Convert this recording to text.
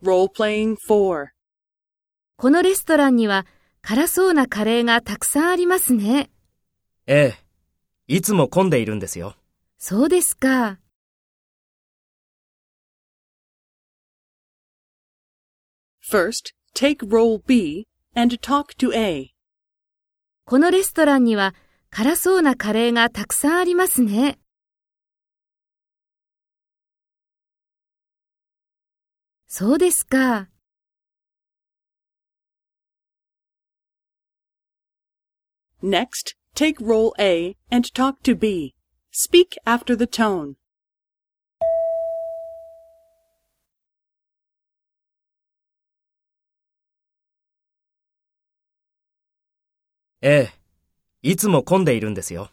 Role-playing 4. このレストランには辛そうなカレーがたくさんありますね。ええ。いつも混んでいるんですよ。そうですか。First, take role B and talk to A. このレストランには辛そうなカレーがたくさんありますね。そうですか。Next, take role A and talk to B. Speak after the tone. ええ。いつも混んでいるんですよ。